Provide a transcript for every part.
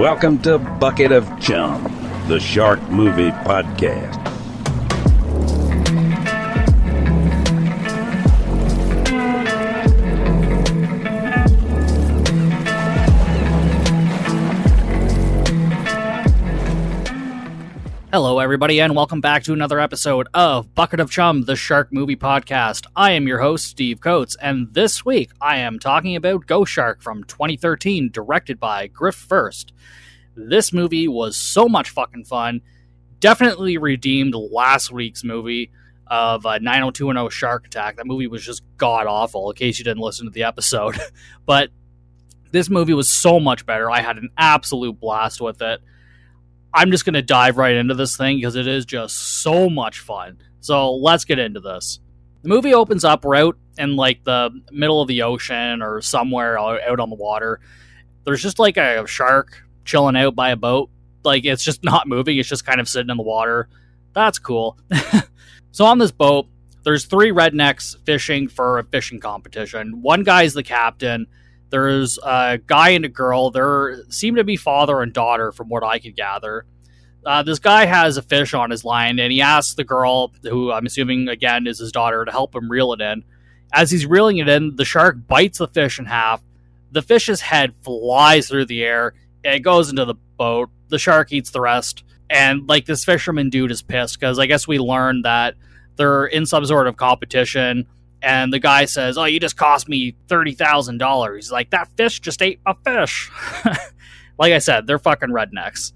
Welcome to Bucket of Chum, the Shark Movie Podcast. Everybody, and welcome back to another episode of Bucket of Chum, the Shark Movie Podcast. I am your host, Steve Coates, and this week I am talking about Ghost Shark from 2013, directed by Griff Furst. This movie was so much fucking fun. Definitely redeemed last week's movie of uh, 90210 Shark Attack. That movie was just god awful, in case you didn't listen to the episode. but this movie was so much better. I had an absolute blast with it. I'm just going to dive right into this thing because it is just so much fun. So let's get into this. The movie opens up right out in like the middle of the ocean or somewhere out on the water. There's just like a shark chilling out by a boat. Like it's just not moving, it's just kind of sitting in the water. That's cool. so on this boat, there's three rednecks fishing for a fishing competition. One guy's the captain there's a guy and a girl. There seem to be father and daughter, from what I could gather. Uh, this guy has a fish on his line, and he asks the girl, who I'm assuming again is his daughter, to help him reel it in. As he's reeling it in, the shark bites the fish in half. The fish's head flies through the air. It goes into the boat. The shark eats the rest. And like this fisherman dude is pissed because I guess we learned that they're in some sort of competition and the guy says, "Oh, you just cost me thirty thousand dollars." He's like, "That fish just ate a fish." like I said, they're fucking rednecks.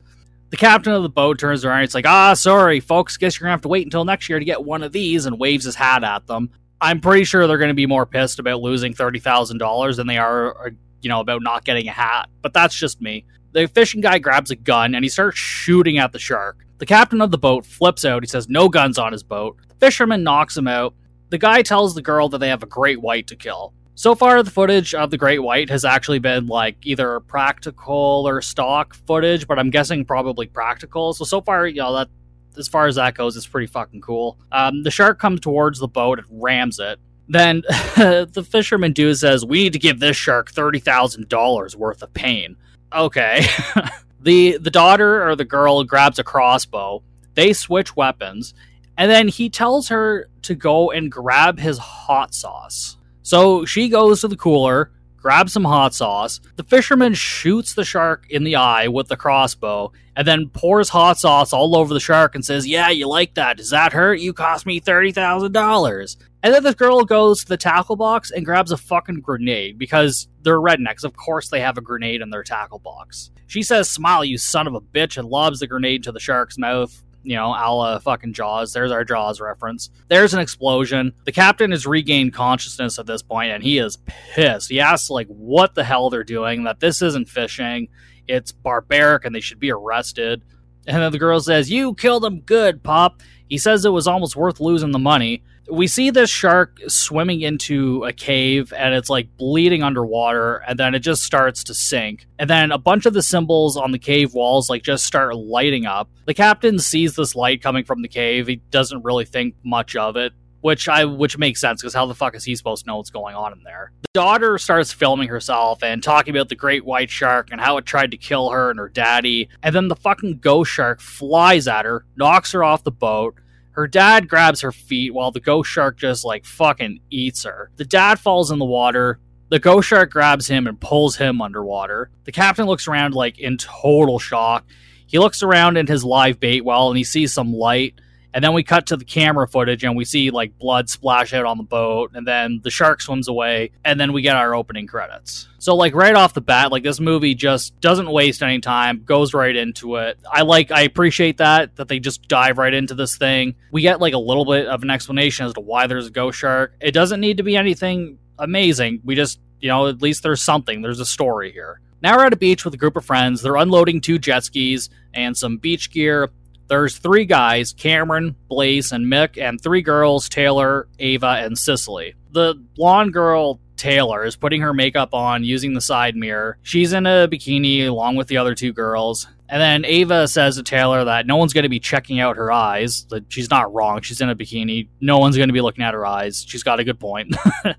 The captain of the boat turns around. He's like, "Ah, sorry, folks. Guess you're gonna have to wait until next year to get one of these." And waves his hat at them. I'm pretty sure they're to be more pissed about losing thirty thousand dollars than they are, uh, you know, about not getting a hat. But that's just me. The fishing guy grabs a gun and he starts shooting at the shark. The captain of the boat flips out. He says, "No guns on his boat." The fisherman knocks him out the guy tells the girl that they have a great white to kill. So far, the footage of the great white has actually been like either practical or stock footage, but I'm guessing probably practical. So so far, you know that as far as that goes, it's pretty fucking cool. Um, the shark comes towards the boat and rams it. Then the fisherman dude says, "We need to give this shark thirty thousand dollars worth of pain." Okay. the the daughter or the girl grabs a crossbow. They switch weapons, and then he tells her to go and grab his hot sauce. So she goes to the cooler, grabs some hot sauce. The fisherman shoots the shark in the eye with the crossbow and then pours hot sauce all over the shark and says, Yeah, you like that. Does that hurt? You cost me $30,000. And then this girl goes to the tackle box and grabs a fucking grenade because they're rednecks. Of course, they have a grenade in their tackle box. She says, Smile, you son of a bitch, and lobs the grenade to the shark's mouth you know, a la fucking Jaws. There's our Jaws reference. There's an explosion. The captain has regained consciousness at this point, and he is pissed. He asks, like, what the hell they're doing, that this isn't fishing. It's barbaric, and they should be arrested. And then the girl says, You killed him good, Pop. He says it was almost worth losing the money we see this shark swimming into a cave and it's like bleeding underwater and then it just starts to sink. And then a bunch of the symbols on the cave walls like just start lighting up. The captain sees this light coming from the cave. He doesn't really think much of it which i which makes sense because how the fuck is he supposed to know what's going on in there? The daughter starts filming herself and talking about the great white shark and how it tried to kill her and her daddy. And then the fucking ghost shark flies at her knocks her off the boat her dad grabs her feet while the ghost shark just like fucking eats her. The dad falls in the water. The ghost shark grabs him and pulls him underwater. The captain looks around like in total shock. He looks around in his live bait well and he sees some light and then we cut to the camera footage and we see like blood splash out on the boat. And then the shark swims away. And then we get our opening credits. So, like, right off the bat, like, this movie just doesn't waste any time, goes right into it. I like, I appreciate that, that they just dive right into this thing. We get like a little bit of an explanation as to why there's a ghost shark. It doesn't need to be anything amazing. We just, you know, at least there's something, there's a story here. Now we're at a beach with a group of friends. They're unloading two jet skis and some beach gear there's three guys Cameron, Blaze, and Mick, and three girls Taylor, Ava, and Cicely. The blonde girl, Taylor, is putting her makeup on using the side mirror. She's in a bikini along with the other two girls. And then Ava says to Taylor that no one's going to be checking out her eyes. That she's not wrong. She's in a bikini. No one's going to be looking at her eyes. She's got a good point.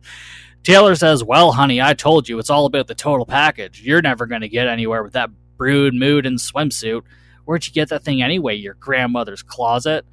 Taylor says, Well, honey, I told you it's all about the total package. You're never going to get anywhere with that brood mood and swimsuit. Where'd you get that thing anyway? Your grandmother's closet?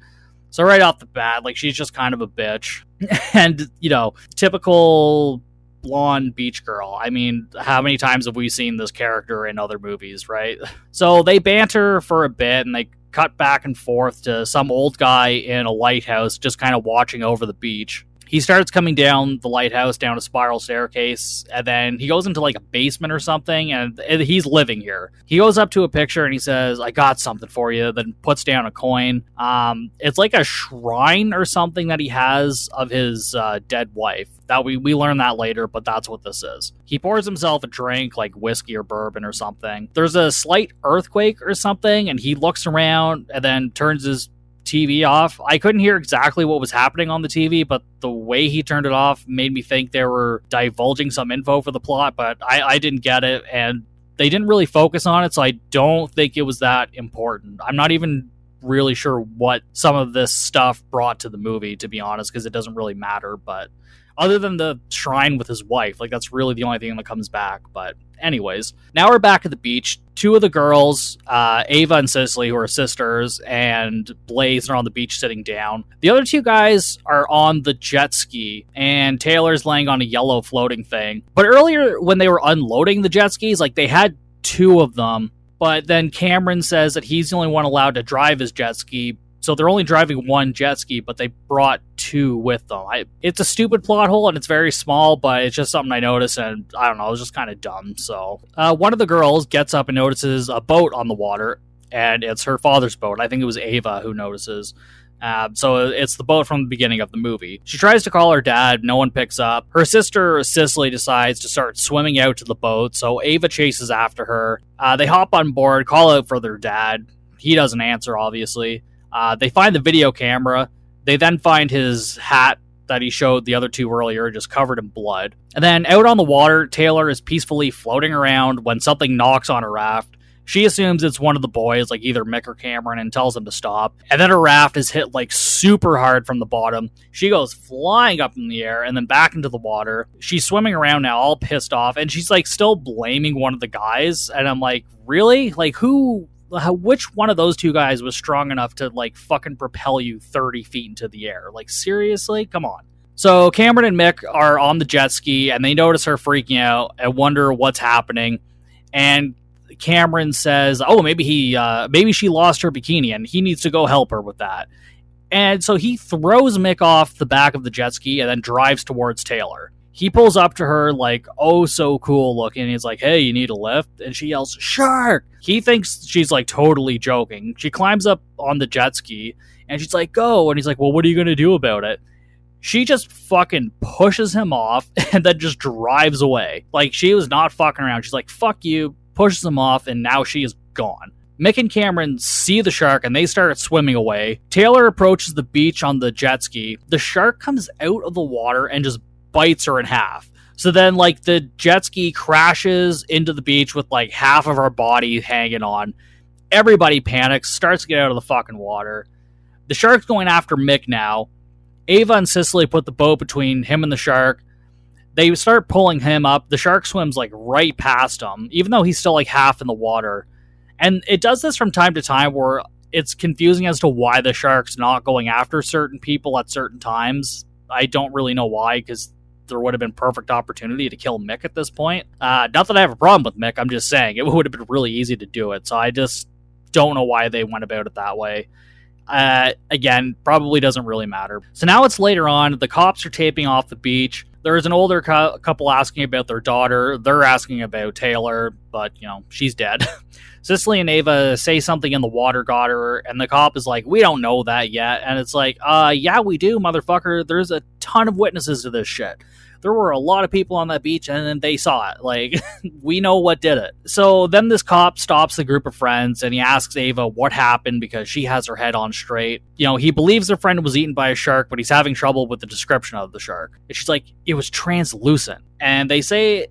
So right off the bat, like she's just kind of a bitch. and, you know, typical blonde beach girl. I mean, how many times have we seen this character in other movies, right? So they banter for a bit and they cut back and forth to some old guy in a lighthouse just kind of watching over the beach he starts coming down the lighthouse down a spiral staircase and then he goes into like a basement or something and he's living here. He goes up to a picture and he says i got something for you then puts down a coin. Um, it's like a shrine or something that he has of his uh, dead wife. That we, we learn that later but that's what this is. He pours himself a drink like whiskey or bourbon or something. There's a slight earthquake or something and he looks around and then turns his TV off. I couldn't hear exactly what was happening on the TV, but the way he turned it off made me think they were divulging some info for the plot, but I, I didn't get it, and they didn't really focus on it, so I don't think it was that important. I'm not even really sure what some of this stuff brought to the movie, to be honest, because it doesn't really matter, but other than the shrine with his wife. Like that's really the only thing that comes back. But anyways, now we're back at the beach. Two of the girls, uh, Ava and Cicely, who are sisters, and Blaze are on the beach sitting down. The other two guys are on the jet ski, and Taylor's laying on a yellow floating thing. But earlier, when they were unloading the jet skis, like they had two of them. But then Cameron says that he's the only one allowed to drive his jet ski so they're only driving one jet ski, but they brought two with them. I, it's a stupid plot hole and it's very small, but it's just something I noticed and I don't know, it was just kind of dumb. So uh, one of the girls gets up and notices a boat on the water, and it's her father's boat. I think it was Ava who notices. Uh, so it's the boat from the beginning of the movie. She tries to call her dad, no one picks up. Her sister Cicely decides to start swimming out to the boat, so Ava chases after her. Uh, they hop on board, call out for their dad. He doesn't answer, obviously. Uh, they find the video camera. They then find his hat that he showed the other two earlier, just covered in blood. And then out on the water, Taylor is peacefully floating around when something knocks on her raft. She assumes it's one of the boys, like either Mick or Cameron, and tells them to stop. And then her raft is hit like super hard from the bottom. She goes flying up in the air and then back into the water. She's swimming around now, all pissed off, and she's like still blaming one of the guys. And I'm like, really? Like, who how, which one of those two guys was strong enough to like fucking propel you 30 feet into the air? Like seriously, come on. So Cameron and Mick are on the jet ski and they notice her freaking out and wonder what's happening. And Cameron says, "Oh, maybe he, uh, maybe she lost her bikini, and he needs to go help her with that." And so he throws Mick off the back of the jet ski and then drives towards Taylor he pulls up to her like oh so cool looking. He's like hey you need a lift? And she yells shark! He thinks she's like totally joking. She climbs up on the jet ski and she's like go! And he's like well what are you gonna do about it? She just fucking pushes him off and then just drives away. Like she was not fucking around. She's like fuck you pushes him off and now she is gone. Mick and Cameron see the shark and they start swimming away. Taylor approaches the beach on the jet ski. The shark comes out of the water and just bites her in half. So then, like, the jet ski crashes into the beach with like half of our body hanging on. Everybody panics, starts to get out of the fucking water. The shark's going after Mick now. Ava and Cicely put the boat between him and the shark. They start pulling him up. The shark swims like right past him, even though he's still like half in the water. And it does this from time to time where it's confusing as to why the shark's not going after certain people at certain times. I don't really know why because there would have been perfect opportunity to kill Mick at this point. Uh, not that I have a problem with Mick, I'm just saying it would have been really easy to do it. So I just don't know why they went about it that way. Uh, again, probably doesn't really matter. So now it's later on. The cops are taping off the beach. There's an older cu- couple asking about their daughter. They're asking about Taylor, but you know she's dead. Cicely and Ava say something in the water got her, and the cop is like, "We don't know that yet." And it's like, "Uh, yeah, we do, motherfucker. There's a ton of witnesses to this shit." there were a lot of people on that beach and then they saw it. Like, we know what did it. So then this cop stops the group of friends and he asks Ava what happened because she has her head on straight. You know, he believes her friend was eaten by a shark, but he's having trouble with the description of the shark. And she's like, it was translucent. And they say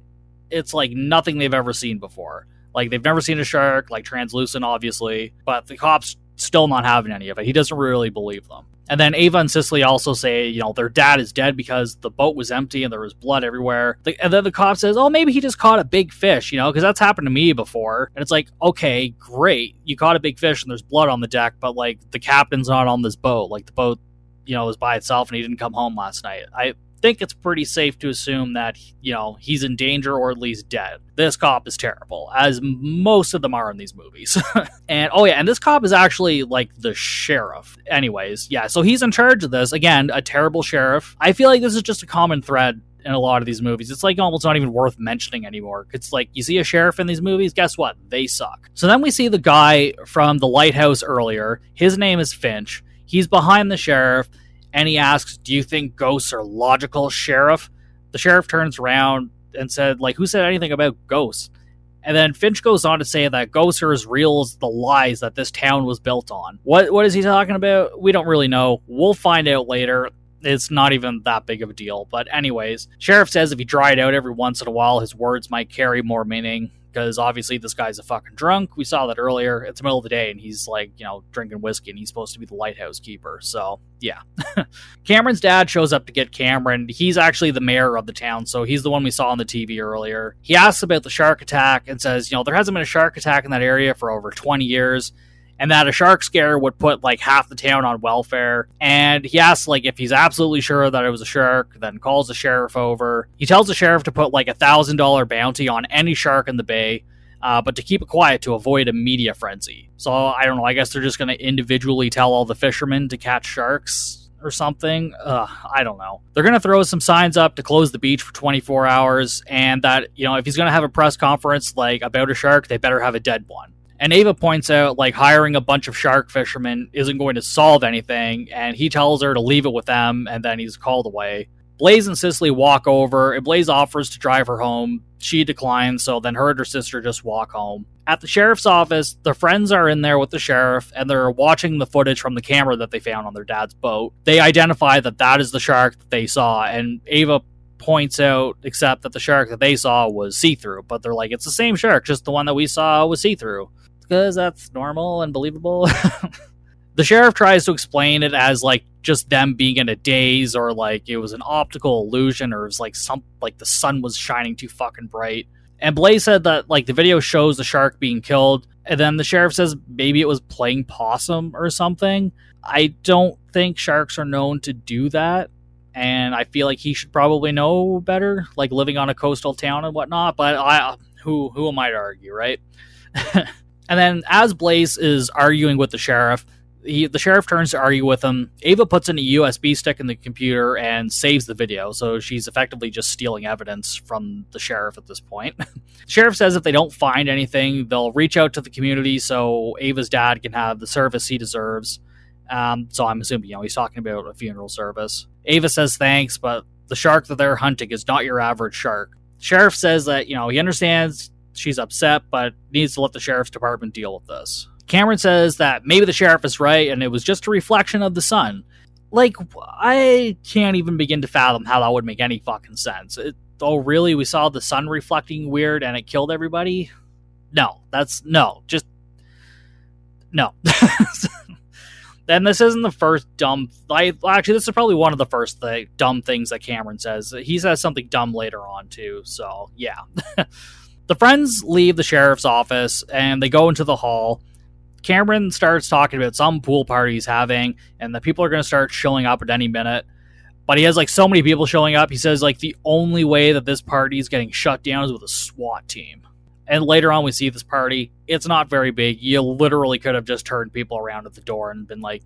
it's like nothing they've ever seen before. Like, they've never seen a shark, like translucent, obviously, but the cops still not having any of it. He doesn't really believe them. And then Ava and Cicely also say, you know, their dad is dead because the boat was empty and there was blood everywhere. And then the cop says, oh, maybe he just caught a big fish, you know, because that's happened to me before. And it's like, okay, great. You caught a big fish and there's blood on the deck, but like the captain's not on this boat. Like the boat, you know, was by itself and he didn't come home last night. I think it's pretty safe to assume that you know he's in danger or at least dead. This cop is terrible, as most of them are in these movies. and oh yeah, and this cop is actually like the sheriff. Anyways, yeah, so he's in charge of this. Again, a terrible sheriff. I feel like this is just a common thread in a lot of these movies. It's like almost not even worth mentioning anymore. It's like you see a sheriff in these movies, guess what? They suck. So then we see the guy from the lighthouse earlier. His name is Finch. He's behind the sheriff and he asks, "Do you think ghosts are logical, sheriff?" The sheriff turns around and said, "Like who said anything about ghosts?" And then Finch goes on to say that ghosts are as real as the lies that this town was built on. What what is he talking about? We don't really know. We'll find out later. It's not even that big of a deal. But anyways, sheriff says if he dried out every once in a while, his words might carry more meaning because obviously this guy's a fucking drunk. We saw that earlier. It's the middle of the day and he's like, you know, drinking whiskey and he's supposed to be the lighthouse keeper. So, yeah. Cameron's dad shows up to get Cameron. He's actually the mayor of the town, so he's the one we saw on the TV earlier. He asks about the shark attack and says, you know, there hasn't been a shark attack in that area for over 20 years and that a shark scare would put like half the town on welfare. And he asks like if he's absolutely sure that it was a shark, then calls the sheriff over. He tells the sheriff to put like a thousand dollar bounty on any shark in the bay. Uh, but to keep it quiet to avoid a media frenzy. So I don't know. I guess they're just going to individually tell all the fishermen to catch sharks or something. I don't know. They're going to throw some signs up to close the beach for 24 hours, and that you know if he's going to have a press conference like about a shark, they better have a dead one. And Ava points out, like, hiring a bunch of shark fishermen isn't going to solve anything, and he tells her to leave it with them, and then he's called away. Blaze and Cicely walk over, and Blaze offers to drive her home. She declines, so then her and her sister just walk home. At the sheriff's office, the friends are in there with the sheriff, and they're watching the footage from the camera that they found on their dad's boat. They identify that that is the shark that they saw, and Ava points out, except that the shark that they saw was see through. But they're like, it's the same shark, just the one that we saw was see through because that's normal and believable. the sheriff tries to explain it as like just them being in a daze or like it was an optical illusion or it was like some like the sun was shining too fucking bright. And Blaze said that like the video shows the shark being killed, and then the sheriff says maybe it was playing possum or something. I don't think sharks are known to do that, and I feel like he should probably know better, like living on a coastal town and whatnot. But I, who who am I to argue, right? And then as Blaze is arguing with the sheriff, he, the sheriff turns to argue with him. Ava puts in a USB stick in the computer and saves the video, so she's effectively just stealing evidence from the sheriff at this point. the sheriff says if they don't find anything, they'll reach out to the community so Ava's dad can have the service he deserves. Um, so I'm assuming you know he's talking about a funeral service. Ava says thanks, but the shark that they're hunting is not your average shark. The sheriff says that you know he understands She's upset, but needs to let the sheriff's department deal with this. Cameron says that maybe the sheriff is right and it was just a reflection of the sun. Like, I can't even begin to fathom how that would make any fucking sense. It, oh, really? We saw the sun reflecting weird and it killed everybody? No, that's no, just no. then this isn't the first dumb. I actually, this is probably one of the first the dumb things that Cameron says. He says something dumb later on too. So yeah. The friends leave the sheriff's office and they go into the hall. Cameron starts talking about some pool party he's having, and the people are going to start showing up at any minute. But he has like so many people showing up. He says like the only way that this party is getting shut down is with a SWAT team. And later on, we see this party. It's not very big. You literally could have just turned people around at the door and been like,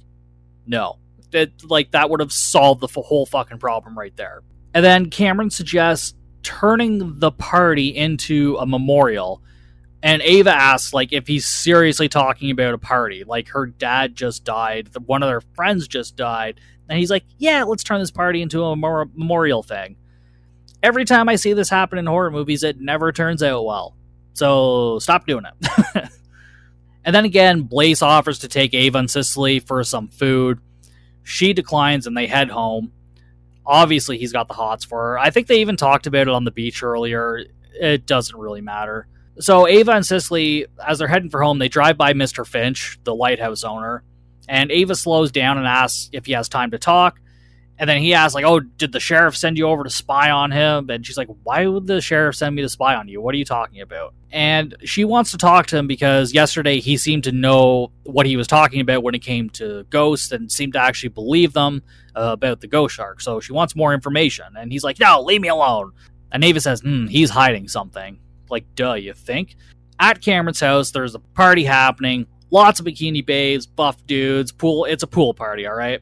"No." That like that would have solved the whole fucking problem right there. And then Cameron suggests turning the party into a memorial. And Ava asks, like, if he's seriously talking about a party. Like, her dad just died, one of their friends just died. And he's like, yeah, let's turn this party into a memorial thing. Every time I see this happen in horror movies, it never turns out well. So stop doing it. and then again, Blaze offers to take Ava and Cicely for some food. She declines and they head home. Obviously, he's got the hots for her. I think they even talked about it on the beach earlier. It doesn't really matter. So Ava and Cicely, as they're heading for home, they drive by Mr. Finch, the lighthouse owner, And Ava slows down and asks if he has time to talk. And then he asks, like, oh, did the sheriff send you over to spy on him? And she's like, why would the sheriff send me to spy on you? What are you talking about? And she wants to talk to him because yesterday he seemed to know what he was talking about when it came to ghosts and seemed to actually believe them uh, about the ghost shark. So she wants more information. And he's like, no, leave me alone. And Ava says, hmm, he's hiding something. Like, duh, you think? At Cameron's house, there's a party happening. Lots of bikini babes, buff dudes, pool. It's a pool party, all right?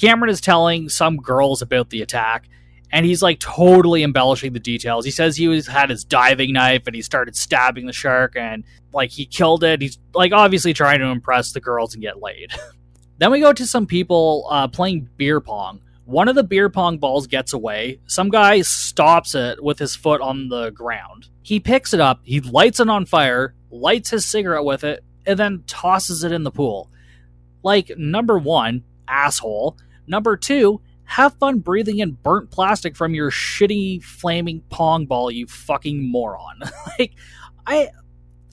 Cameron is telling some girls about the attack, and he's like totally embellishing the details. He says he was had his diving knife and he started stabbing the shark and like he killed it. He's like obviously trying to impress the girls and get laid. then we go to some people uh, playing beer pong. One of the beer pong balls gets away. Some guy stops it with his foot on the ground. He picks it up, he lights it on fire, lights his cigarette with it, and then tosses it in the pool. Like, number one, asshole. Number two, have fun breathing in burnt plastic from your shitty flaming pong ball, you fucking moron. like, I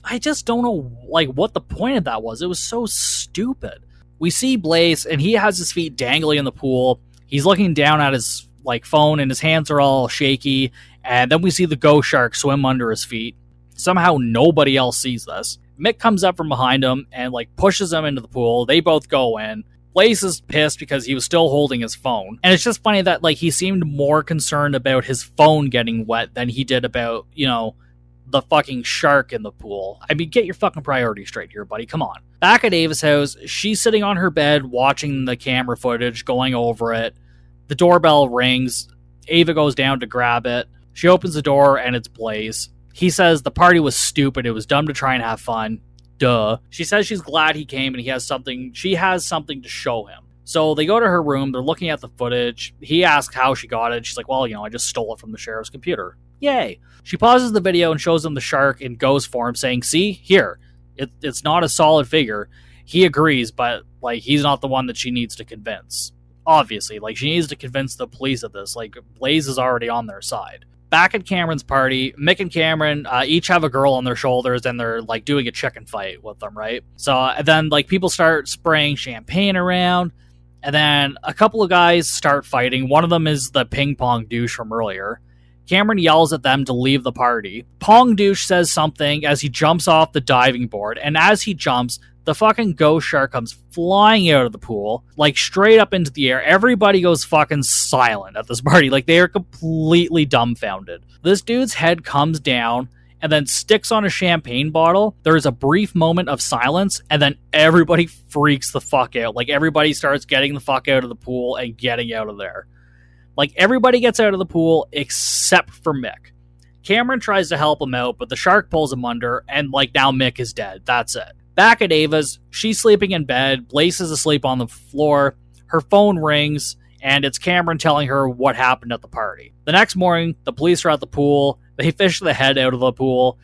I just don't know like what the point of that was. It was so stupid. We see Blaze and he has his feet dangling in the pool. He's looking down at his like phone and his hands are all shaky. And then we see the ghost shark swim under his feet. Somehow nobody else sees this. Mick comes up from behind him and like pushes him into the pool. They both go in. Blaze is pissed because he was still holding his phone. And it's just funny that like he seemed more concerned about his phone getting wet than he did about, you know, the fucking shark in the pool. I mean, get your fucking priorities straight here, buddy. Come on. Back at Ava's house, she's sitting on her bed watching the camera footage, going over it. The doorbell rings. Ava goes down to grab it. She opens the door and it's Blaze. He says the party was stupid. It was dumb to try and have fun. Duh. She says she's glad he came and he has something, she has something to show him. So they go to her room, they're looking at the footage. He asks how she got it. She's like, well, you know, I just stole it from the sheriff's computer. Yay. She pauses the video and shows him the shark in ghost form, saying, see, here, it, it's not a solid figure. He agrees, but, like, he's not the one that she needs to convince. Obviously, like, she needs to convince the police of this. Like, Blaze is already on their side back at Cameron's party, Mick and Cameron uh, each have a girl on their shoulders and they're like doing a chicken fight with them, right? So then like people start spraying champagne around, and then a couple of guys start fighting. One of them is the ping pong douche from earlier. Cameron yells at them to leave the party. Pong douche says something as he jumps off the diving board, and as he jumps, the fucking ghost shark comes flying out of the pool, like straight up into the air. Everybody goes fucking silent at this party. Like they are completely dumbfounded. This dude's head comes down and then sticks on a champagne bottle. There's a brief moment of silence, and then everybody freaks the fuck out. Like everybody starts getting the fuck out of the pool and getting out of there. Like everybody gets out of the pool except for Mick. Cameron tries to help him out, but the shark pulls him under, and like now Mick is dead. That's it. Back at Ava's, she's sleeping in bed. Blaze is asleep on the floor. Her phone rings, and it's Cameron telling her what happened at the party. The next morning, the police are at the pool. They fish the head out of the pool.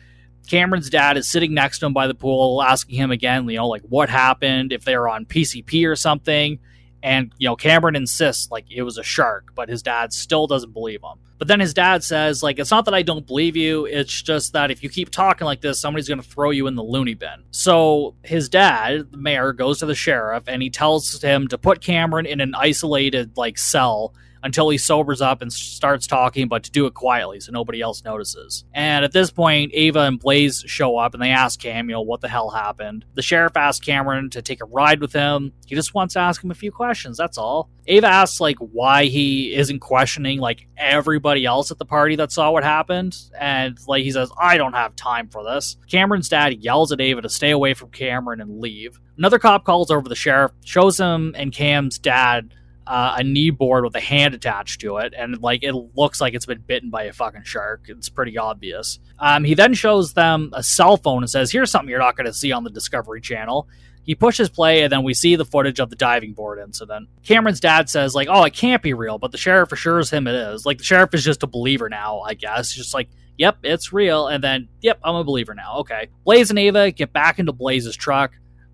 Cameron's dad is sitting next to him by the pool, asking him again, you know, like what happened, if they were on PCP or something. And, you know, Cameron insists like it was a shark, but his dad still doesn't believe him. But then his dad says, like, it's not that I don't believe you, it's just that if you keep talking like this, somebody's going to throw you in the loony bin. So his dad, the mayor, goes to the sheriff and he tells him to put Cameron in an isolated, like, cell until he sobers up and starts talking, but to do it quietly so nobody else notices. And at this point, Ava and Blaze show up and they ask Cam, what the hell happened. The sheriff asks Cameron to take a ride with him. He just wants to ask him a few questions, that's all. Ava asks, like, why he isn't questioning, like, everybody else at the party that saw what happened. And, like, he says, I don't have time for this. Cameron's dad yells at Ava to stay away from Cameron and leave. Another cop calls over the sheriff, shows him and Cam's dad uh, a knee board with a hand attached to it, and like it looks like it's been bitten by a fucking shark. It's pretty obvious. Um, he then shows them a cell phone and says, "Here's something you're not going to see on the Discovery Channel." He pushes play, and then we see the footage of the diving board incident. Cameron's dad says, like, "Oh, it can't be real," but the sheriff assures him it is. Like the sheriff is just a believer now, I guess. Just like, "Yep, it's real," and then, "Yep, I'm a believer now." Okay. Blaze and Ava get back into Blaze's truck.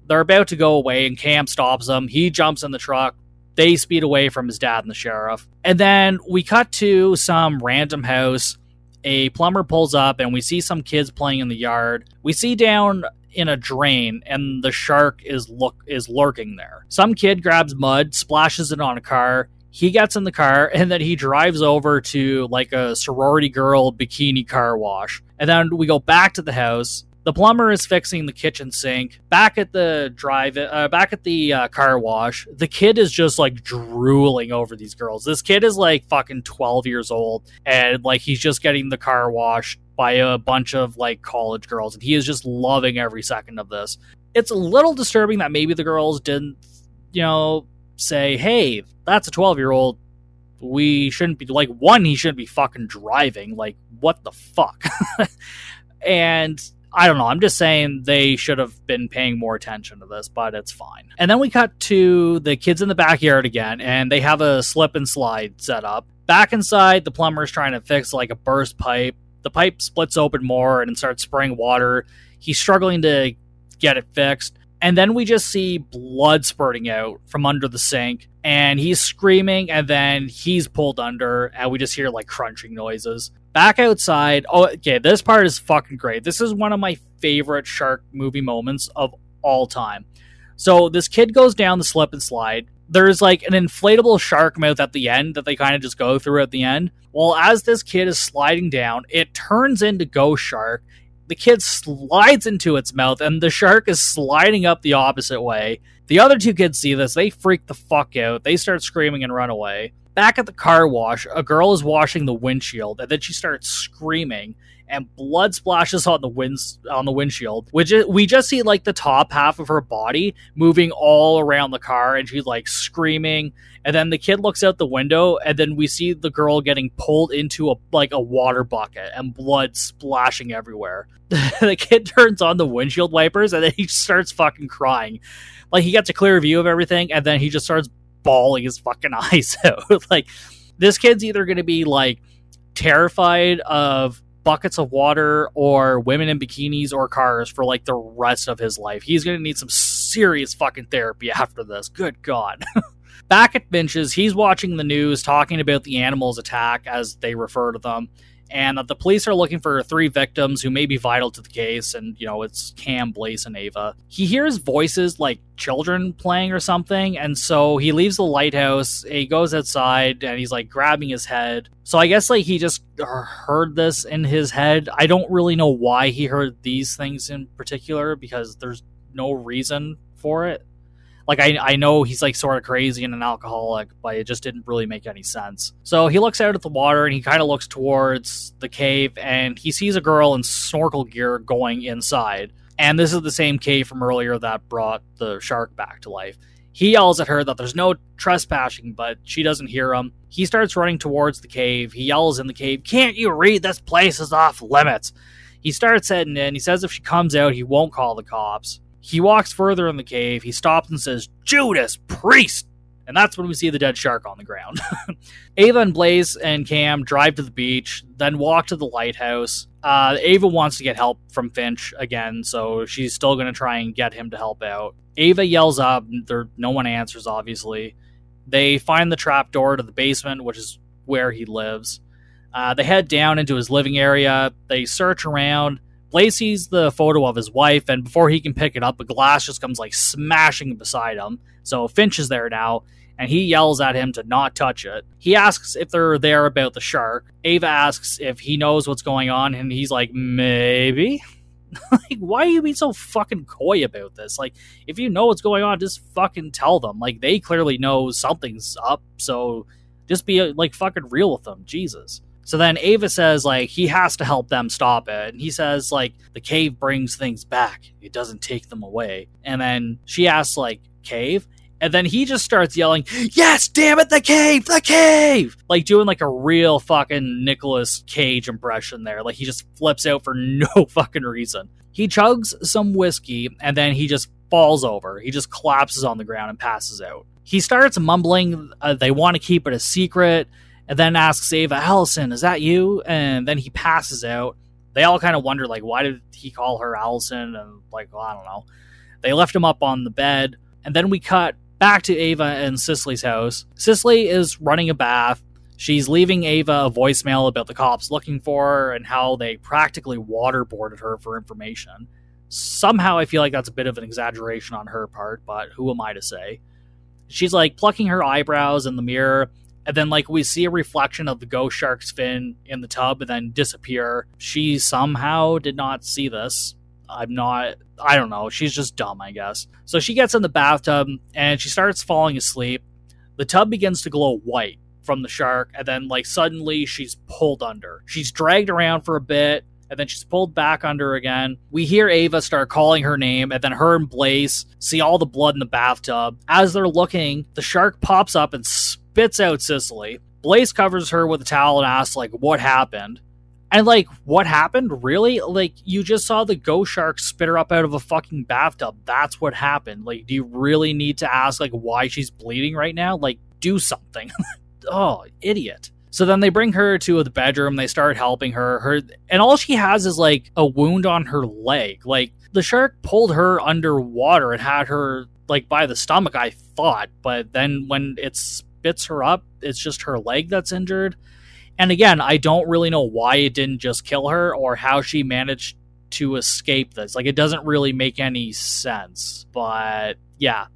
They're about to go away, and Cam stops them. He jumps in the truck they speed away from his dad and the sheriff. And then we cut to some random house. A plumber pulls up and we see some kids playing in the yard. We see down in a drain and the shark is look is lurking there. Some kid grabs mud, splashes it on a car. He gets in the car and then he drives over to like a sorority girl bikini car wash. And then we go back to the house. The plumber is fixing the kitchen sink. Back at the drive, uh, back at the uh, car wash, the kid is just like drooling over these girls. This kid is like fucking 12 years old and like he's just getting the car washed by a bunch of like college girls and he is just loving every second of this. It's a little disturbing that maybe the girls didn't, you know, say, "Hey, that's a 12-year-old. We shouldn't be like one, he shouldn't be fucking driving. Like what the fuck?" and I don't know. I'm just saying they should have been paying more attention to this, but it's fine. And then we cut to the kids in the backyard again, and they have a slip and slide set up. Back inside, the plumber is trying to fix like a burst pipe. The pipe splits open more and starts spraying water. He's struggling to get it fixed. And then we just see blood spurting out from under the sink, and he's screaming, and then he's pulled under, and we just hear like crunching noises. Back outside, oh, okay, this part is fucking great. This is one of my favorite shark movie moments of all time. So this kid goes down the slip and slide. There's like an inflatable shark mouth at the end that they kind of just go through at the end. Well, as this kid is sliding down, it turns into Ghost Shark the kid slides into its mouth and the shark is sliding up the opposite way. The other two kids see this, they freak the fuck out. They start screaming and run away. Back at the car wash, a girl is washing the windshield and then she starts screaming and blood splashes on the winds on the windshield. Which we just see like the top half of her body moving all around the car, and she's like screaming. And then the kid looks out the window, and then we see the girl getting pulled into a like a water bucket and blood splashing everywhere. the kid turns on the windshield wipers, and then he starts fucking crying. Like he gets a clear view of everything, and then he just starts bawling his fucking eyes out. like this kid's either going to be like terrified of buckets of water or women in bikinis or cars for like the rest of his life. He's going to need some serious fucking therapy after this. Good God. Back at Finch's, he's watching the news talking about the animals attack as they refer to them and the police are looking for three victims who may be vital to the case. And, you know, it's Cam, Blaze, and Ava. He hears voices like children playing or something. And so he leaves the lighthouse. He goes outside and he's like grabbing his head. So I guess like he just heard this in his head. I don't really know why he heard these things in particular because there's no reason for it like I, I know he's like sort of crazy and an alcoholic, but it just didn't really make any sense. So he looks out at the water and he kind of looks towards the cave and he sees a girl in snorkel gear going inside. And this is the same cave from earlier that brought the shark back to life. He yells at her that there's no trespassing, but she doesn't hear him. He starts running towards the cave. He yells in the cave, Can't you read? This place is off limits. He starts heading in. He says if she comes out, he won't call the cops. He walks further in the cave. He stops and says, Judas, priest! And that's when we see the dead shark on the ground. Ava and Blaze and Cam drive to the beach, then walk to the lighthouse. Uh, Ava wants to get help from Finch again, so she's still going to try and get him to help out. Ava yells up. There, no one answers, obviously. They find the trap door to the basement, which is where he lives. Uh, they head down into his living area. They search around. Blaze sees the photo of his wife, and before he can pick it up, a glass just comes like smashing beside him. So Finch is there now, and he yells at him to not touch it. He asks if they're there about the shark. Ava asks if he knows what's going on, and he's like, maybe. like, why are you being so fucking coy about this? Like, if you know what's going on, just fucking tell them. Like, they clearly know something's up, so just be like fucking real with them. Jesus. So then Ava says like he has to help them stop it. And he says like the cave brings things back. It doesn't take them away. And then she asks like cave and then he just starts yelling, Yes, damn it, the cave, the cave! Like doing like a real fucking Nicolas Cage impression there. Like he just flips out for no fucking reason. He chugs some whiskey and then he just falls over. He just collapses on the ground and passes out. He starts mumbling, uh, they want to keep it a secret and then asks Ava, Allison, is that you? And then he passes out. They all kind of wonder, like, why did he call her Allison? And, like, well, I don't know. They left him up on the bed. And then we cut back to Ava and Cicely's house. Cicely is running a bath. She's leaving Ava a voicemail about the cops looking for her and how they practically waterboarded her for information. Somehow I feel like that's a bit of an exaggeration on her part, but who am I to say? She's like plucking her eyebrows in the mirror, and then like we see a reflection of the ghost shark's fin in the tub and then disappear. She somehow did not see this. I'm not I don't know. She's just dumb, I guess. So she gets in the bathtub and she starts falling asleep. The tub begins to glow white from the shark, and then like suddenly she's pulled under. She's dragged around for a bit, and then she's pulled back under again. We hear Ava start calling her name, and then her and Blaze see all the blood in the bathtub. As they're looking, the shark pops up and spits out Cicely. Blaze covers her with a towel and asks, like, what happened? And like, what happened? Really? Like, you just saw the ghost shark spit her up out of a fucking bathtub. That's what happened. Like, do you really need to ask like why she's bleeding right now? Like, do something. oh, idiot. So then they bring her to the bedroom. They start helping her. Her and all she has is like a wound on her leg. Like the shark pulled her underwater and had her like by the stomach. I thought, but then when it spits her up, it's just her leg that's injured. And again, I don't really know why it didn't just kill her or how she managed to escape this. Like, it doesn't really make any sense. But yeah,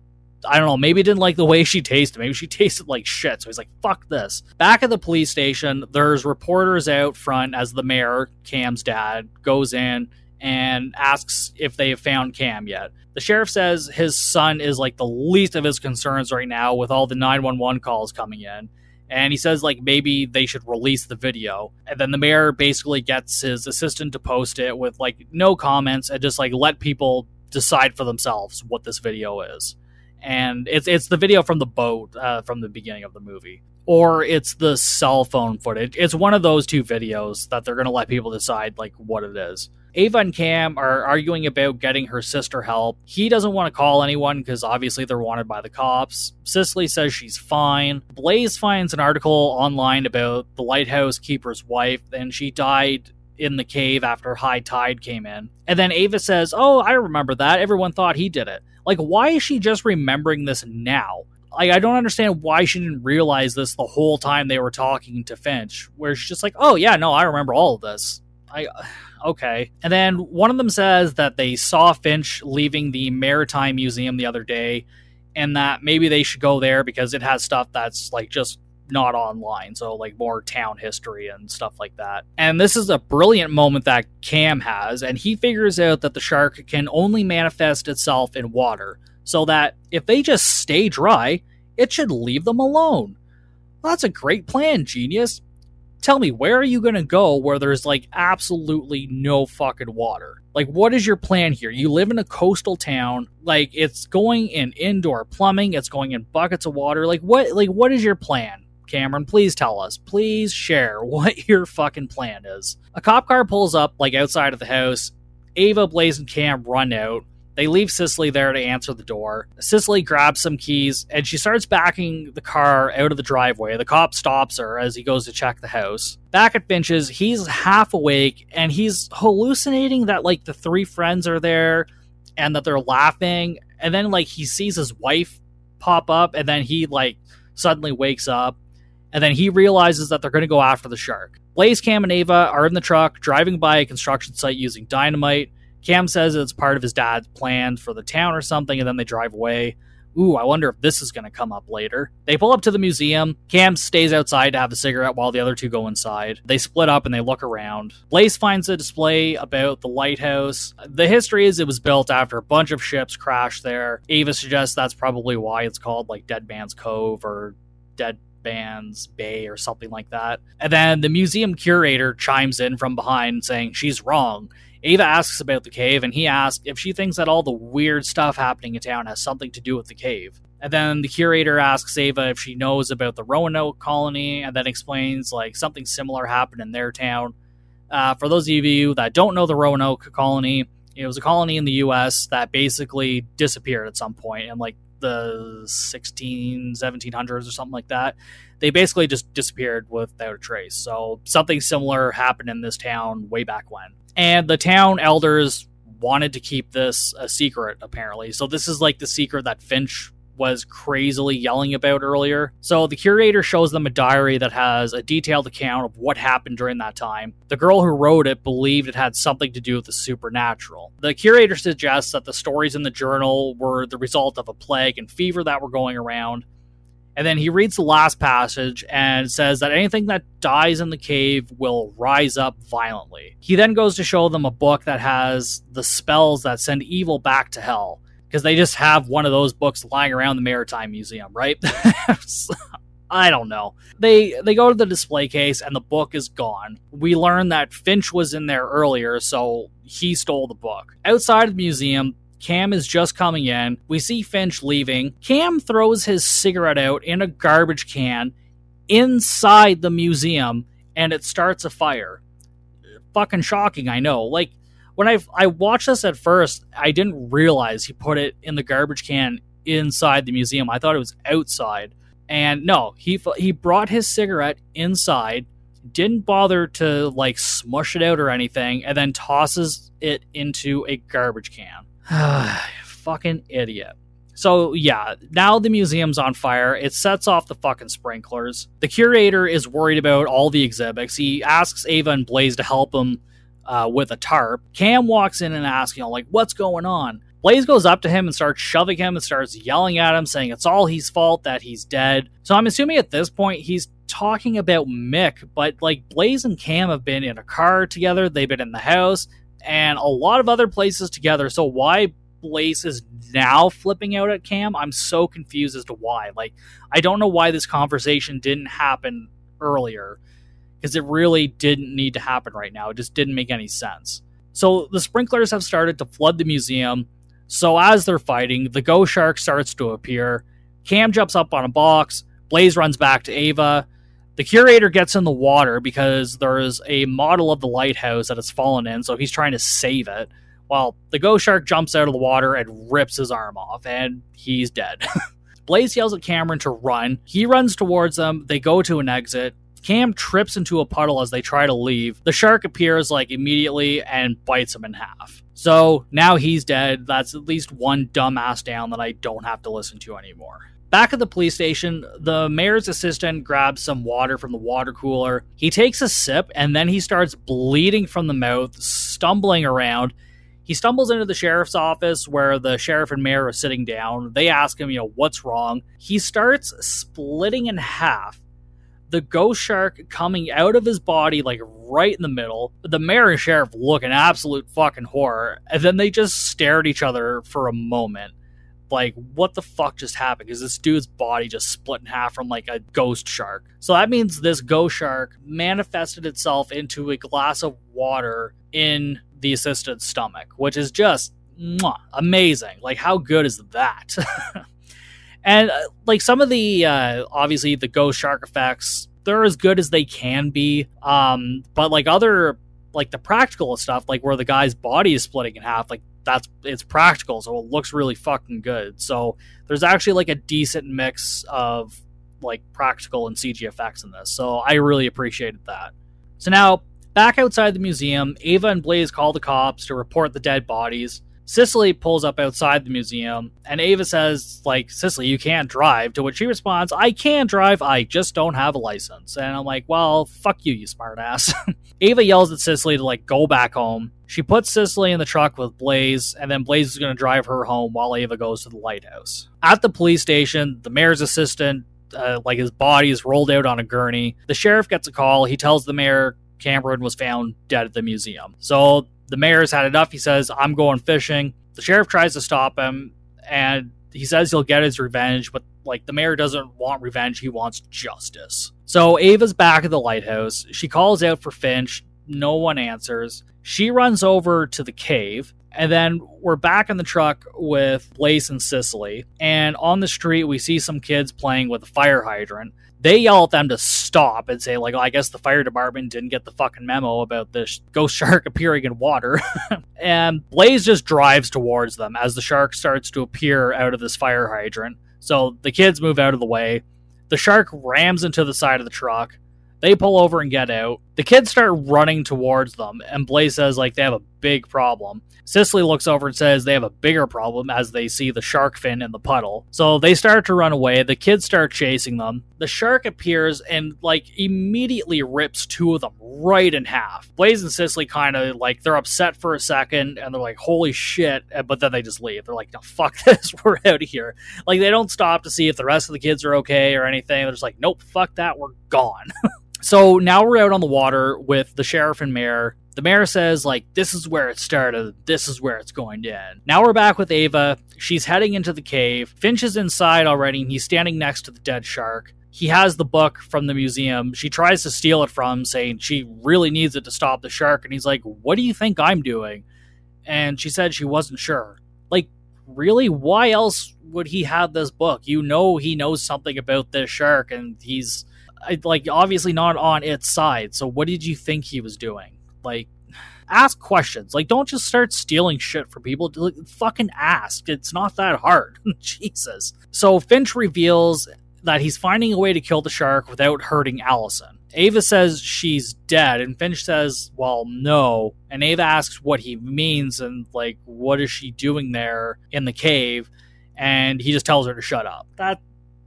I don't know. Maybe didn't like the way she tasted. Maybe she tasted like shit. So he's like, fuck this. Back at the police station, there's reporters out front as the mayor, Cam's dad, goes in and asks if they have found Cam yet. The sheriff says his son is like the least of his concerns right now with all the 911 calls coming in. And he says like maybe they should release the video. And then the mayor basically gets his assistant to post it with like no comments and just like let people decide for themselves what this video is. And it's it's the video from the boat uh, from the beginning of the movie. Or it's the cell phone footage. It's one of those two videos that they're going to let people decide like what it is Ava and Cam are arguing about getting her sister help. He doesn't want to call anyone because obviously they're wanted by the cops. Cicely says she's fine. Blaze finds an article online about the lighthouse keeper's wife, and she died in the cave after high tide came in. And then Ava says, Oh, I remember that. Everyone thought he did it. Like, why is she just remembering this now? Like, I don't understand why she didn't realize this the whole time they were talking to Finch, where she's just like, Oh, yeah, no, I remember all of this. I okay. And then one of them says that they saw Finch leaving the Maritime Museum the other day, and that maybe they should go there because it has stuff that's like just not online. So, like more town history and stuff like that. And this is a brilliant moment that Cam has, and he figures out that the shark can only manifest itself in water. So that if they just stay dry, it should leave them alone. Well, that's a great plan, genius tell me where are you going to go where there's like absolutely no fucking water? Like what is your plan here? You live in a coastal town. Like it's going in indoor plumbing. It's going in buckets of water. Like what like what is your plan? Cameron please tell us. Please share what your fucking plan is. A cop car pulls up like outside of the house. Ava blaze and cam run out they leave Cicely there to answer the door. Cicely grabs some keys and she starts backing the car out of the driveway. The cop stops her as he goes to check the house. Back at Finch's, he's half awake and he's hallucinating that like the three friends are there and that they're laughing. And then like he sees his wife pop up and then he like suddenly wakes up and then he realizes that they're going to go after the shark. Blaze, Cam, and Ava are in the truck driving by a construction site using dynamite. Cam says it's part of his dad's plan for the town or something, and then they drive away. Ooh, I wonder if this is going to come up later. They pull up to the museum. Cam stays outside to have a cigarette while the other two go inside. They split up and they look around. Blaze finds a display about the lighthouse. The history is it was built after a bunch of ships crashed there. Ava suggests that's probably why it's called like Dead Man's Cove or Dead Man's Bay or something like that. And then the museum curator chimes in from behind saying she's wrong. Ava asks about the cave, and he asks if she thinks that all the weird stuff happening in town has something to do with the cave. And then the curator asks Ava if she knows about the Roanoke colony, and then explains like something similar happened in their town. Uh, for those of you that don't know the Roanoke colony, it was a colony in the U.S. that basically disappeared at some point in like the 16, 1700s or something like that. They basically just disappeared without a trace. So something similar happened in this town way back when and the town elders wanted to keep this a secret apparently so this is like the secret that finch was crazily yelling about earlier. So the curator shows them a diary that has a detailed account of what happened during that time. The girl who wrote it believed it had something to do with the supernatural. The curator suggests that the stories in the journal were the result of a plague and fever that were going around. And then he reads the last passage and says that anything that dies in the cave will rise up violently. He then goes to show them a book that has the spells that send evil back to hell because they just have one of those books lying around the Maritime Museum, right? I don't know. They they go to the display case and the book is gone. We learn that Finch was in there earlier, so he stole the book. Outside of the museum, Cam is just coming in. We see Finch leaving. Cam throws his cigarette out in a garbage can inside the museum and it starts a fire. Fucking shocking, I know. Like when I I watched this at first, I didn't realize he put it in the garbage can inside the museum. I thought it was outside. And no, he he brought his cigarette inside, didn't bother to like smush it out or anything, and then tosses it into a garbage can. fucking idiot. So yeah, now the museum's on fire. It sets off the fucking sprinklers. The curator is worried about all the exhibits. He asks Ava and Blaze to help him uh, with a tarp. Cam walks in and asks, you know, like, what's going on? Blaze goes up to him and starts shoving him and starts yelling at him, saying it's all his fault that he's dead. So I'm assuming at this point he's talking about Mick, but like Blaze and Cam have been in a car together, they've been in the house, and a lot of other places together. So why Blaze is now flipping out at Cam? I'm so confused as to why. Like, I don't know why this conversation didn't happen earlier because it really didn't need to happen right now. It just didn't make any sense. So the sprinklers have started to flood the museum. So as they're fighting, the ghost shark starts to appear. Cam jumps up on a box. Blaze runs back to Ava. The curator gets in the water because there is a model of the lighthouse that has fallen in, so he's trying to save it. While the ghost shark jumps out of the water and rips his arm off, and he's dead. Blaze yells at Cameron to run. He runs towards them. They go to an exit. Cam trips into a puddle as they try to leave. The shark appears like immediately and bites him in half. So now he's dead. That's at least one dumbass down that I don't have to listen to anymore. Back at the police station, the mayor's assistant grabs some water from the water cooler. He takes a sip and then he starts bleeding from the mouth, stumbling around. He stumbles into the sheriff's office where the sheriff and mayor are sitting down. They ask him, you know, what's wrong. He starts splitting in half the ghost shark coming out of his body like right in the middle. The mayor and sheriff look an absolute fucking horror, and then they just stare at each other for a moment. Like, what the fuck just happened? Because this dude's body just split in half from like a ghost shark. So that means this ghost shark manifested itself into a glass of water in the assistant's stomach, which is just mwah, amazing. Like, how good is that? and uh, like some of the uh, obviously the ghost shark effects they're as good as they can be um but like other like the practical stuff like where the guy's body is splitting in half like that's it's practical so it looks really fucking good. So there's actually like a decent mix of like practical and cg effects in this so i really appreciated that. So now back outside the museum ava and blaze call the cops to report the dead bodies Cicely pulls up outside the museum, and Ava says, like, Cicely, you can't drive. To which she responds, I can drive, I just don't have a license. And I'm like, well, fuck you, you smartass. Ava yells at Cicely to, like, go back home. She puts Cicely in the truck with Blaze, and then Blaze is going to drive her home while Ava goes to the lighthouse. At the police station, the mayor's assistant, uh, like, his body is rolled out on a gurney. The sheriff gets a call. He tells the mayor Cameron was found dead at the museum. So the mayor's had enough. He says, I'm going fishing. The sheriff tries to stop him and he says he'll get his revenge, but like the mayor doesn't want revenge, he wants justice. So Ava's back at the lighthouse. She calls out for Finch. No one answers. She runs over to the cave, and then we're back in the truck with Blaze and Cicely. And on the street, we see some kids playing with a fire hydrant they yell at them to stop and say like oh, i guess the fire department didn't get the fucking memo about this ghost shark appearing in water. And blaze just drives towards them as the shark starts to appear out of this fire hydrant. So the kids move out of the way. The shark rams into the side of the truck. They pull over and get out. The kids start running towards them, and Blaze says like they have a big problem. Cicely looks over and says they have a bigger problem as they see the shark fin in the puddle. So they start to run away. The kids start chasing them. The shark appears and like immediately rips two of them right in half. Blaze and Cicely kind of like they're upset for a second and they're like, "Holy shit!" But then they just leave. They're like, "No, fuck this. We're out of here." Like they don't stop to see if the rest of the kids are okay or anything. They're just like, "Nope, fuck that. We're gone." so now we're out on the water with the sheriff and mayor the mayor says, like, this is where it started, this is where it's going to end. Now we're back with Ava. She's heading into the cave. Finch is inside already, and he's standing next to the dead shark. He has the book from the museum. She tries to steal it from him, saying she really needs it to stop the shark. And he's like, What do you think I'm doing? And she said she wasn't sure. Like, really? Why else would he have this book? You know, he knows something about this shark, and he's like obviously not on its side. So, what did you think he was doing? Like, ask questions. Like, don't just start stealing shit from people. Like, fucking ask. It's not that hard. Jesus. So Finch reveals that he's finding a way to kill the shark without hurting Allison. Ava says she's dead, and Finch says, well, no. And Ava asks what he means and, like, what is she doing there in the cave? And he just tells her to shut up. That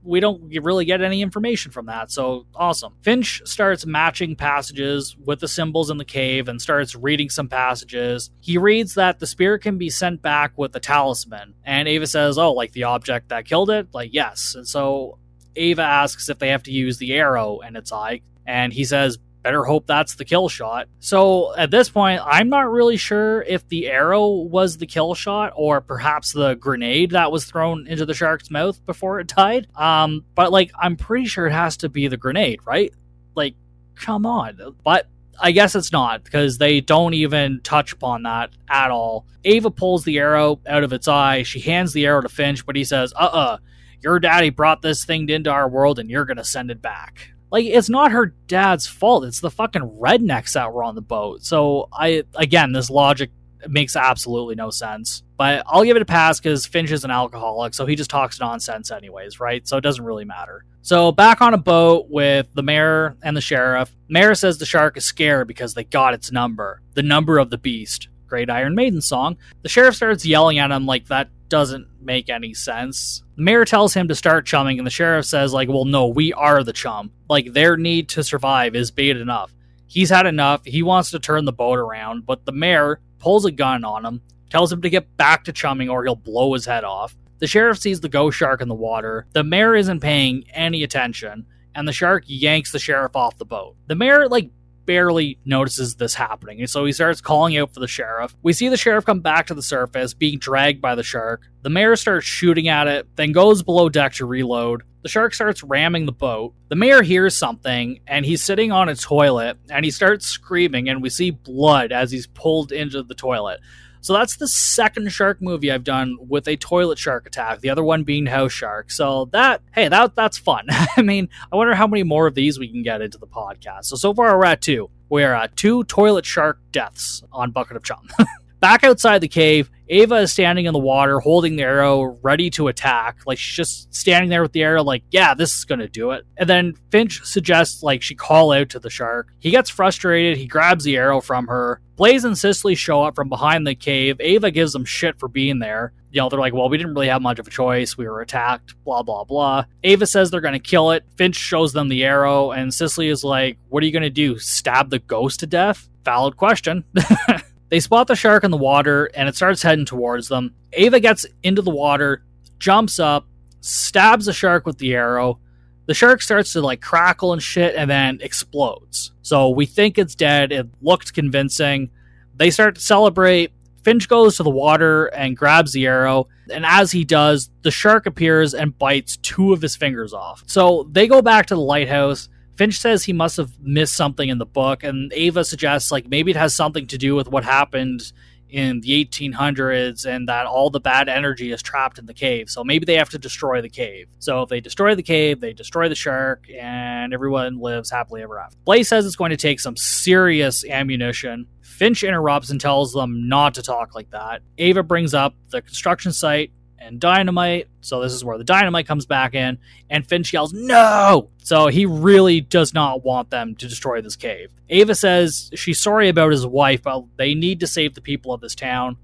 we don't really get any information from that. So awesome. Finch starts matching passages with the symbols in the cave and starts reading some passages. He reads that the spirit can be sent back with the talisman. And Ava says, Oh, like the object that killed it? Like, yes. And so Ava asks if they have to use the arrow in its eye. And he says, better hope that's the kill shot. So at this point, I'm not really sure if the arrow was the kill shot or perhaps the grenade that was thrown into the shark's mouth before it died. Um, but like, I'm pretty sure it has to be the grenade, right? Like, come on. But I guess it's not because they don't even touch upon that at all. Ava pulls the arrow out of its eye. She hands the arrow to Finch, but he says, uh uh-uh, uh, your daddy brought this thing into our world and you're going to send it back like it's not her dad's fault. It's the fucking rednecks that were on the boat. So I again, this logic makes absolutely no sense. But I'll give it a pass because Finch is an alcoholic, so he just talks nonsense anyways, right? So it doesn't really matter. So back on a boat with the mayor and the sheriff. Mayor says the shark is scared because they got its number, the number of the beast. Great Iron Maiden song. The sheriff starts yelling at him like that doesn't make any sense. The mayor tells him to start chumming, and the sheriff says, like, well, no, we are the chum. Like, their need to survive is bait enough. He's had enough. He wants to turn the boat around, but the mayor pulls a gun on him, tells him to get back to chumming or he'll blow his head off. The sheriff sees the ghost shark in the water. The mayor isn't paying any attention, and the shark yanks the sheriff off the boat. The mayor, like, barely notices this happening, and so he starts calling out for the sheriff. We see the sheriff come back to the surface, being dragged by the shark. The mayor starts shooting at it, then goes below deck to reload. The shark starts ramming the boat. The mayor hears something, and he's sitting on a toilet, and he starts screaming, and we see blood as he's pulled into the toilet. So that's the second shark movie I've done with a toilet shark attack. The other one being house shark. So that hey, that that's fun. I mean, I wonder how many more of these we can get into the podcast. So so far we're at two. We're at two toilet shark deaths on Bucket of Chum. Back outside the cave, Ava is standing in the water holding the arrow, ready to attack. Like she's just standing there with the arrow, like, yeah, this is gonna do it. And then Finch suggests like she call out to the shark. He gets frustrated, he grabs the arrow from her. Blaze and Cicely show up from behind the cave. Ava gives them shit for being there. You know, they're like, well, we didn't really have much of a choice. We were attacked, blah, blah, blah. Ava says they're gonna kill it. Finch shows them the arrow, and Cicely is like, what are you gonna do? Stab the ghost to death? Valid question. They spot the shark in the water and it starts heading towards them. Ava gets into the water, jumps up, stabs the shark with the arrow. The shark starts to like crackle and shit and then explodes. So we think it's dead. It looked convincing. They start to celebrate. Finch goes to the water and grabs the arrow. And as he does, the shark appears and bites two of his fingers off. So they go back to the lighthouse. Finch says he must have missed something in the book, and Ava suggests like maybe it has something to do with what happened in the 1800s and that all the bad energy is trapped in the cave. So maybe they have to destroy the cave. So if they destroy the cave, they destroy the shark, and everyone lives happily ever after. Blaze says it's going to take some serious ammunition. Finch interrupts and tells them not to talk like that. Ava brings up the construction site and dynamite. So this is where the dynamite comes back in, and Finch yells, No! So he really does not want them to destroy this cave. Ava says she's sorry about his wife, but they need to save the people of this town.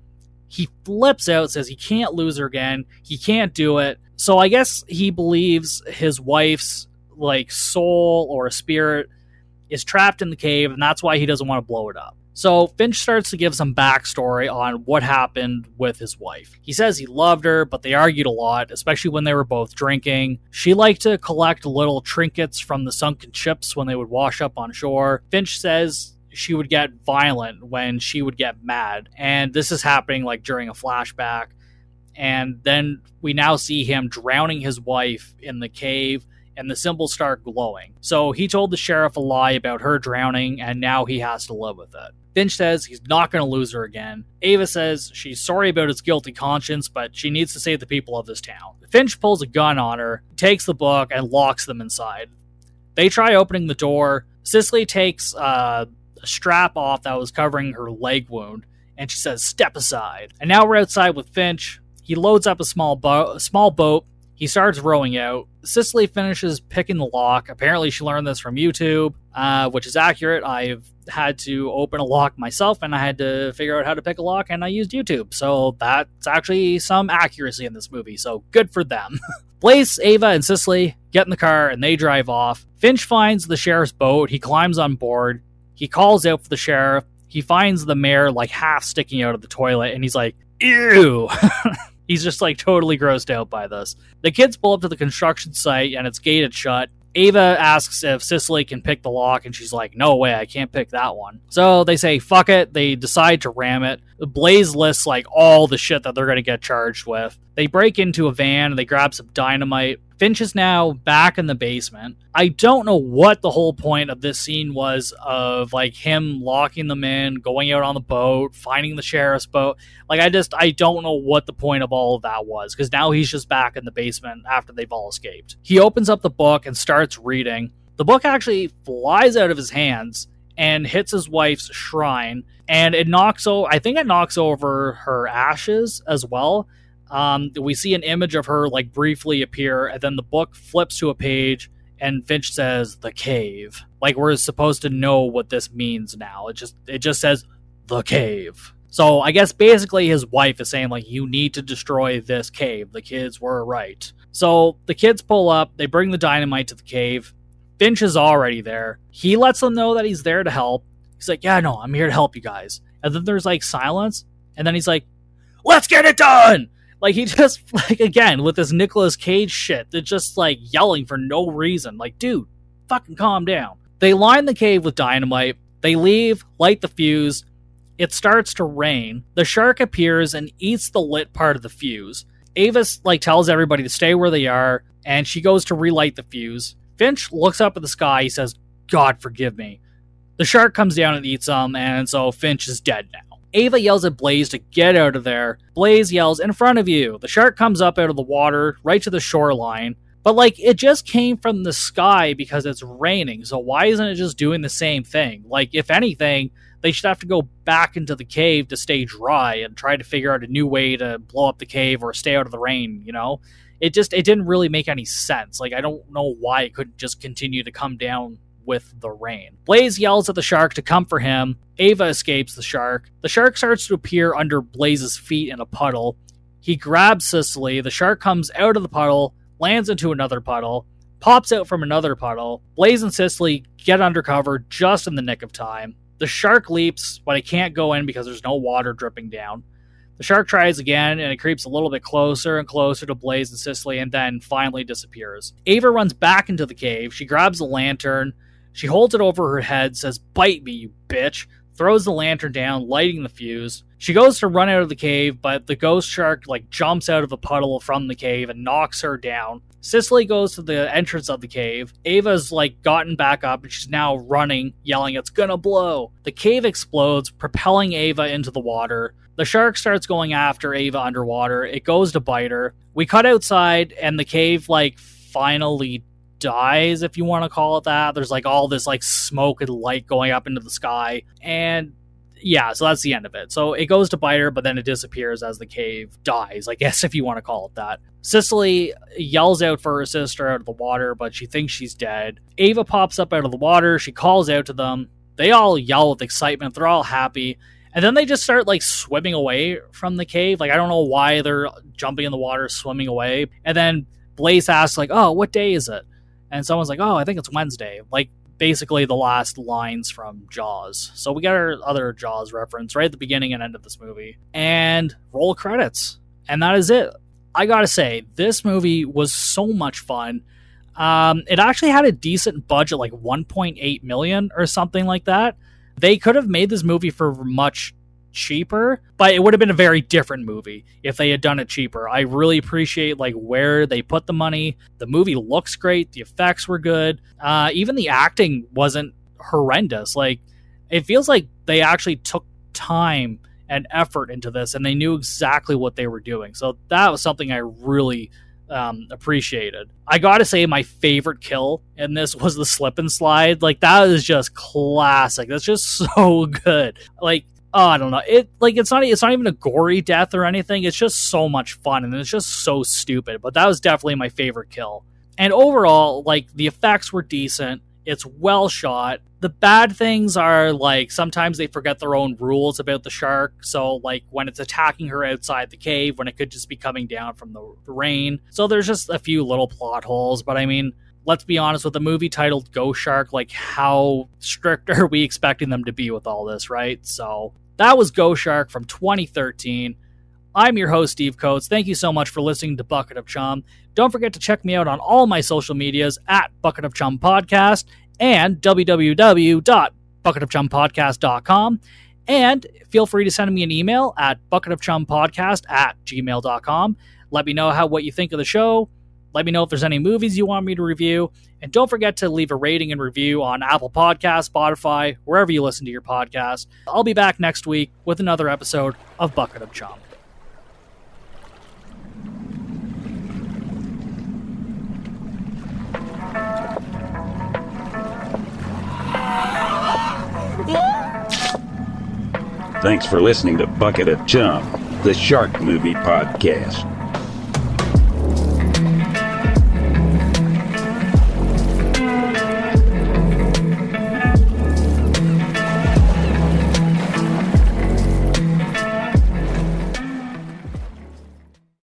He flips out, says he can't lose her again. He can't do it. So I guess he believes his wife's like soul or a spirit is trapped in the cave, and that's why he doesn't want to blow it up. So Finch starts to give some backstory on what happened with his wife. He says he loved her, but they argued a lot, especially when they were both drinking. She liked to collect little trinkets from the sunken ships when they would wash up on shore. Finch says she would get violent when she would get mad, and this is happening like during a flashback. And then we now see him drowning his wife in the cave and the symbols start glowing. So he told the sheriff a lie about her drowning, and now he has to live with it. Finch says he's not going to lose her again. Ava says she's sorry about his guilty conscience, but she needs to save the people of this town. Finch pulls a gun on her, takes the book, and locks them inside. They try opening the door. Cicely takes uh, a strap off that was covering her leg wound, and she says, "Step aside." And now we're outside with Finch. He loads up a small, bo- a small boat he starts rowing out. Cicely finishes picking the lock. Apparently, she learned this from YouTube, uh, which is accurate. I've had to open a lock myself and I had to figure out how to pick a lock, and I used YouTube. So that's actually some accuracy in this movie. So good for them. Blaze, Ava, and Cicely get in the car and they drive off. Finch finds the sheriff's boat. He climbs on board. He calls out for the sheriff. He finds the mayor like half sticking out of the toilet and he's like, ew. He's just like totally grossed out by this. The kids pull up to the construction site and it's gated shut. Ava asks if Cicely can pick the lock, and she's like, No way, I can't pick that one. So they say, Fuck it. They decide to ram it. Blaze lists like all the shit that they're going to get charged with. They break into a van, and they grab some dynamite. Finch is now back in the basement. I don't know what the whole point of this scene was of like him locking them in, going out on the boat, finding the sheriff's boat. Like I just I don't know what the point of all of that was because now he's just back in the basement after they've all escaped. He opens up the book and starts reading. The book actually flies out of his hands and hits his wife's shrine and it knocks over I think it knocks over her ashes as well um, we see an image of her like briefly appear, and then the book flips to a page, and Finch says the cave. Like we're supposed to know what this means now. It just it just says the cave. So I guess basically his wife is saying like you need to destroy this cave. The kids were right. So the kids pull up, they bring the dynamite to the cave. Finch is already there. He lets them know that he's there to help. He's like, "Yeah, no, I'm here to help you guys." And then there's like silence, and then he's like, "Let's get it done!" Like he just like again with this Nicolas Cage shit, they're just like yelling for no reason. Like, dude, fucking calm down. They line the cave with dynamite. They leave, light the fuse. It starts to rain. The shark appears and eats the lit part of the fuse. Ava's like tells everybody to stay where they are, and she goes to relight the fuse. Finch looks up at the sky. He says, "God forgive me." The shark comes down and eats them, and so Finch is dead now. Ava yells at Blaze to get out of there. Blaze yells, In front of you. The shark comes up out of the water, right to the shoreline. But, like, it just came from the sky because it's raining. So, why isn't it just doing the same thing? Like, if anything, they should have to go back into the cave to stay dry and try to figure out a new way to blow up the cave or stay out of the rain, you know? It just, it didn't really make any sense. Like, I don't know why it couldn't just continue to come down with the rain. Blaze yells at the shark to come for him. Ava escapes the shark. The shark starts to appear under Blaze's feet in a puddle. He grabs Cicely. The shark comes out of the puddle, lands into another puddle, pops out from another puddle. Blaze and Cicely get undercover just in the nick of time. The shark leaps, but it can't go in because there's no water dripping down. The shark tries again, and it creeps a little bit closer and closer to Blaze and Cicely, and then finally disappears. Ava runs back into the cave. She grabs the lantern. She holds it over her head, says, Bite me, you bitch, throws the lantern down, lighting the fuse. She goes to run out of the cave, but the ghost shark like jumps out of a puddle from the cave and knocks her down. Cicely goes to the entrance of the cave. Ava's like gotten back up and she's now running, yelling, It's gonna blow. The cave explodes, propelling Ava into the water. The shark starts going after Ava underwater. It goes to bite her. We cut outside and the cave like finally dies, if you want to call it that. There's like all this like smoke and light going up into the sky. And yeah, so that's the end of it. So it goes to bite her, but then it disappears as the cave dies, I guess, if you want to call it that. Cicely yells out for her sister out of the water, but she thinks she's dead. Ava pops up out of the water. She calls out to them. They all yell with excitement. They're all happy. And then they just start like swimming away from the cave. Like, I don't know why they're jumping in the water, swimming away. And then Blaze asks, like, oh, what day is it? And someone's like, oh, I think it's Wednesday. Like, basically the last lines from Jaws. So we got our other Jaws reference right at the beginning and end of this movie. And roll credits. And that is it. I gotta say, this movie was so much fun. Um, it actually had a decent budget, like 1.8 million or something like that. They could have made this movie for much cheaper, but it would have been a very different movie if they had done it cheaper. I really appreciate like where they put the money. The movie looks great, the effects were good. Uh, even the acting wasn't horrendous. Like it feels like they actually took time and effort into this and they knew exactly what they were doing. So that was something I really um, appreciated. I gotta say, my favorite kill in this was the slip and slide. Like that is just classic. That's just so good. Like oh, I don't know. It like it's not it's not even a gory death or anything. It's just so much fun and it's just so stupid. But that was definitely my favorite kill. And overall, like the effects were decent. It's well shot. The bad things are like sometimes they forget their own rules about the shark. So like when it's attacking her outside the cave, when it could just be coming down from the rain. So there's just a few little plot holes. But I mean, let's be honest with a movie titled Ghost Shark, like how strict are we expecting them to be with all this, right? So that was Ghost Shark from 2013. I'm your host, Steve Coates. Thank you so much for listening to Bucket of Chum. Don't forget to check me out on all my social medias at Bucket of Chum Podcast and www.bucketofchumpodcast.com. And feel free to send me an email at bucketofchumpodcast at gmail.com. Let me know how what you think of the show. Let me know if there's any movies you want me to review. And don't forget to leave a rating and review on Apple Podcasts, Spotify, wherever you listen to your podcast. I'll be back next week with another episode of Bucket of Chum. Thanks for listening to Bucket of Chum, the Shark Movie Podcast.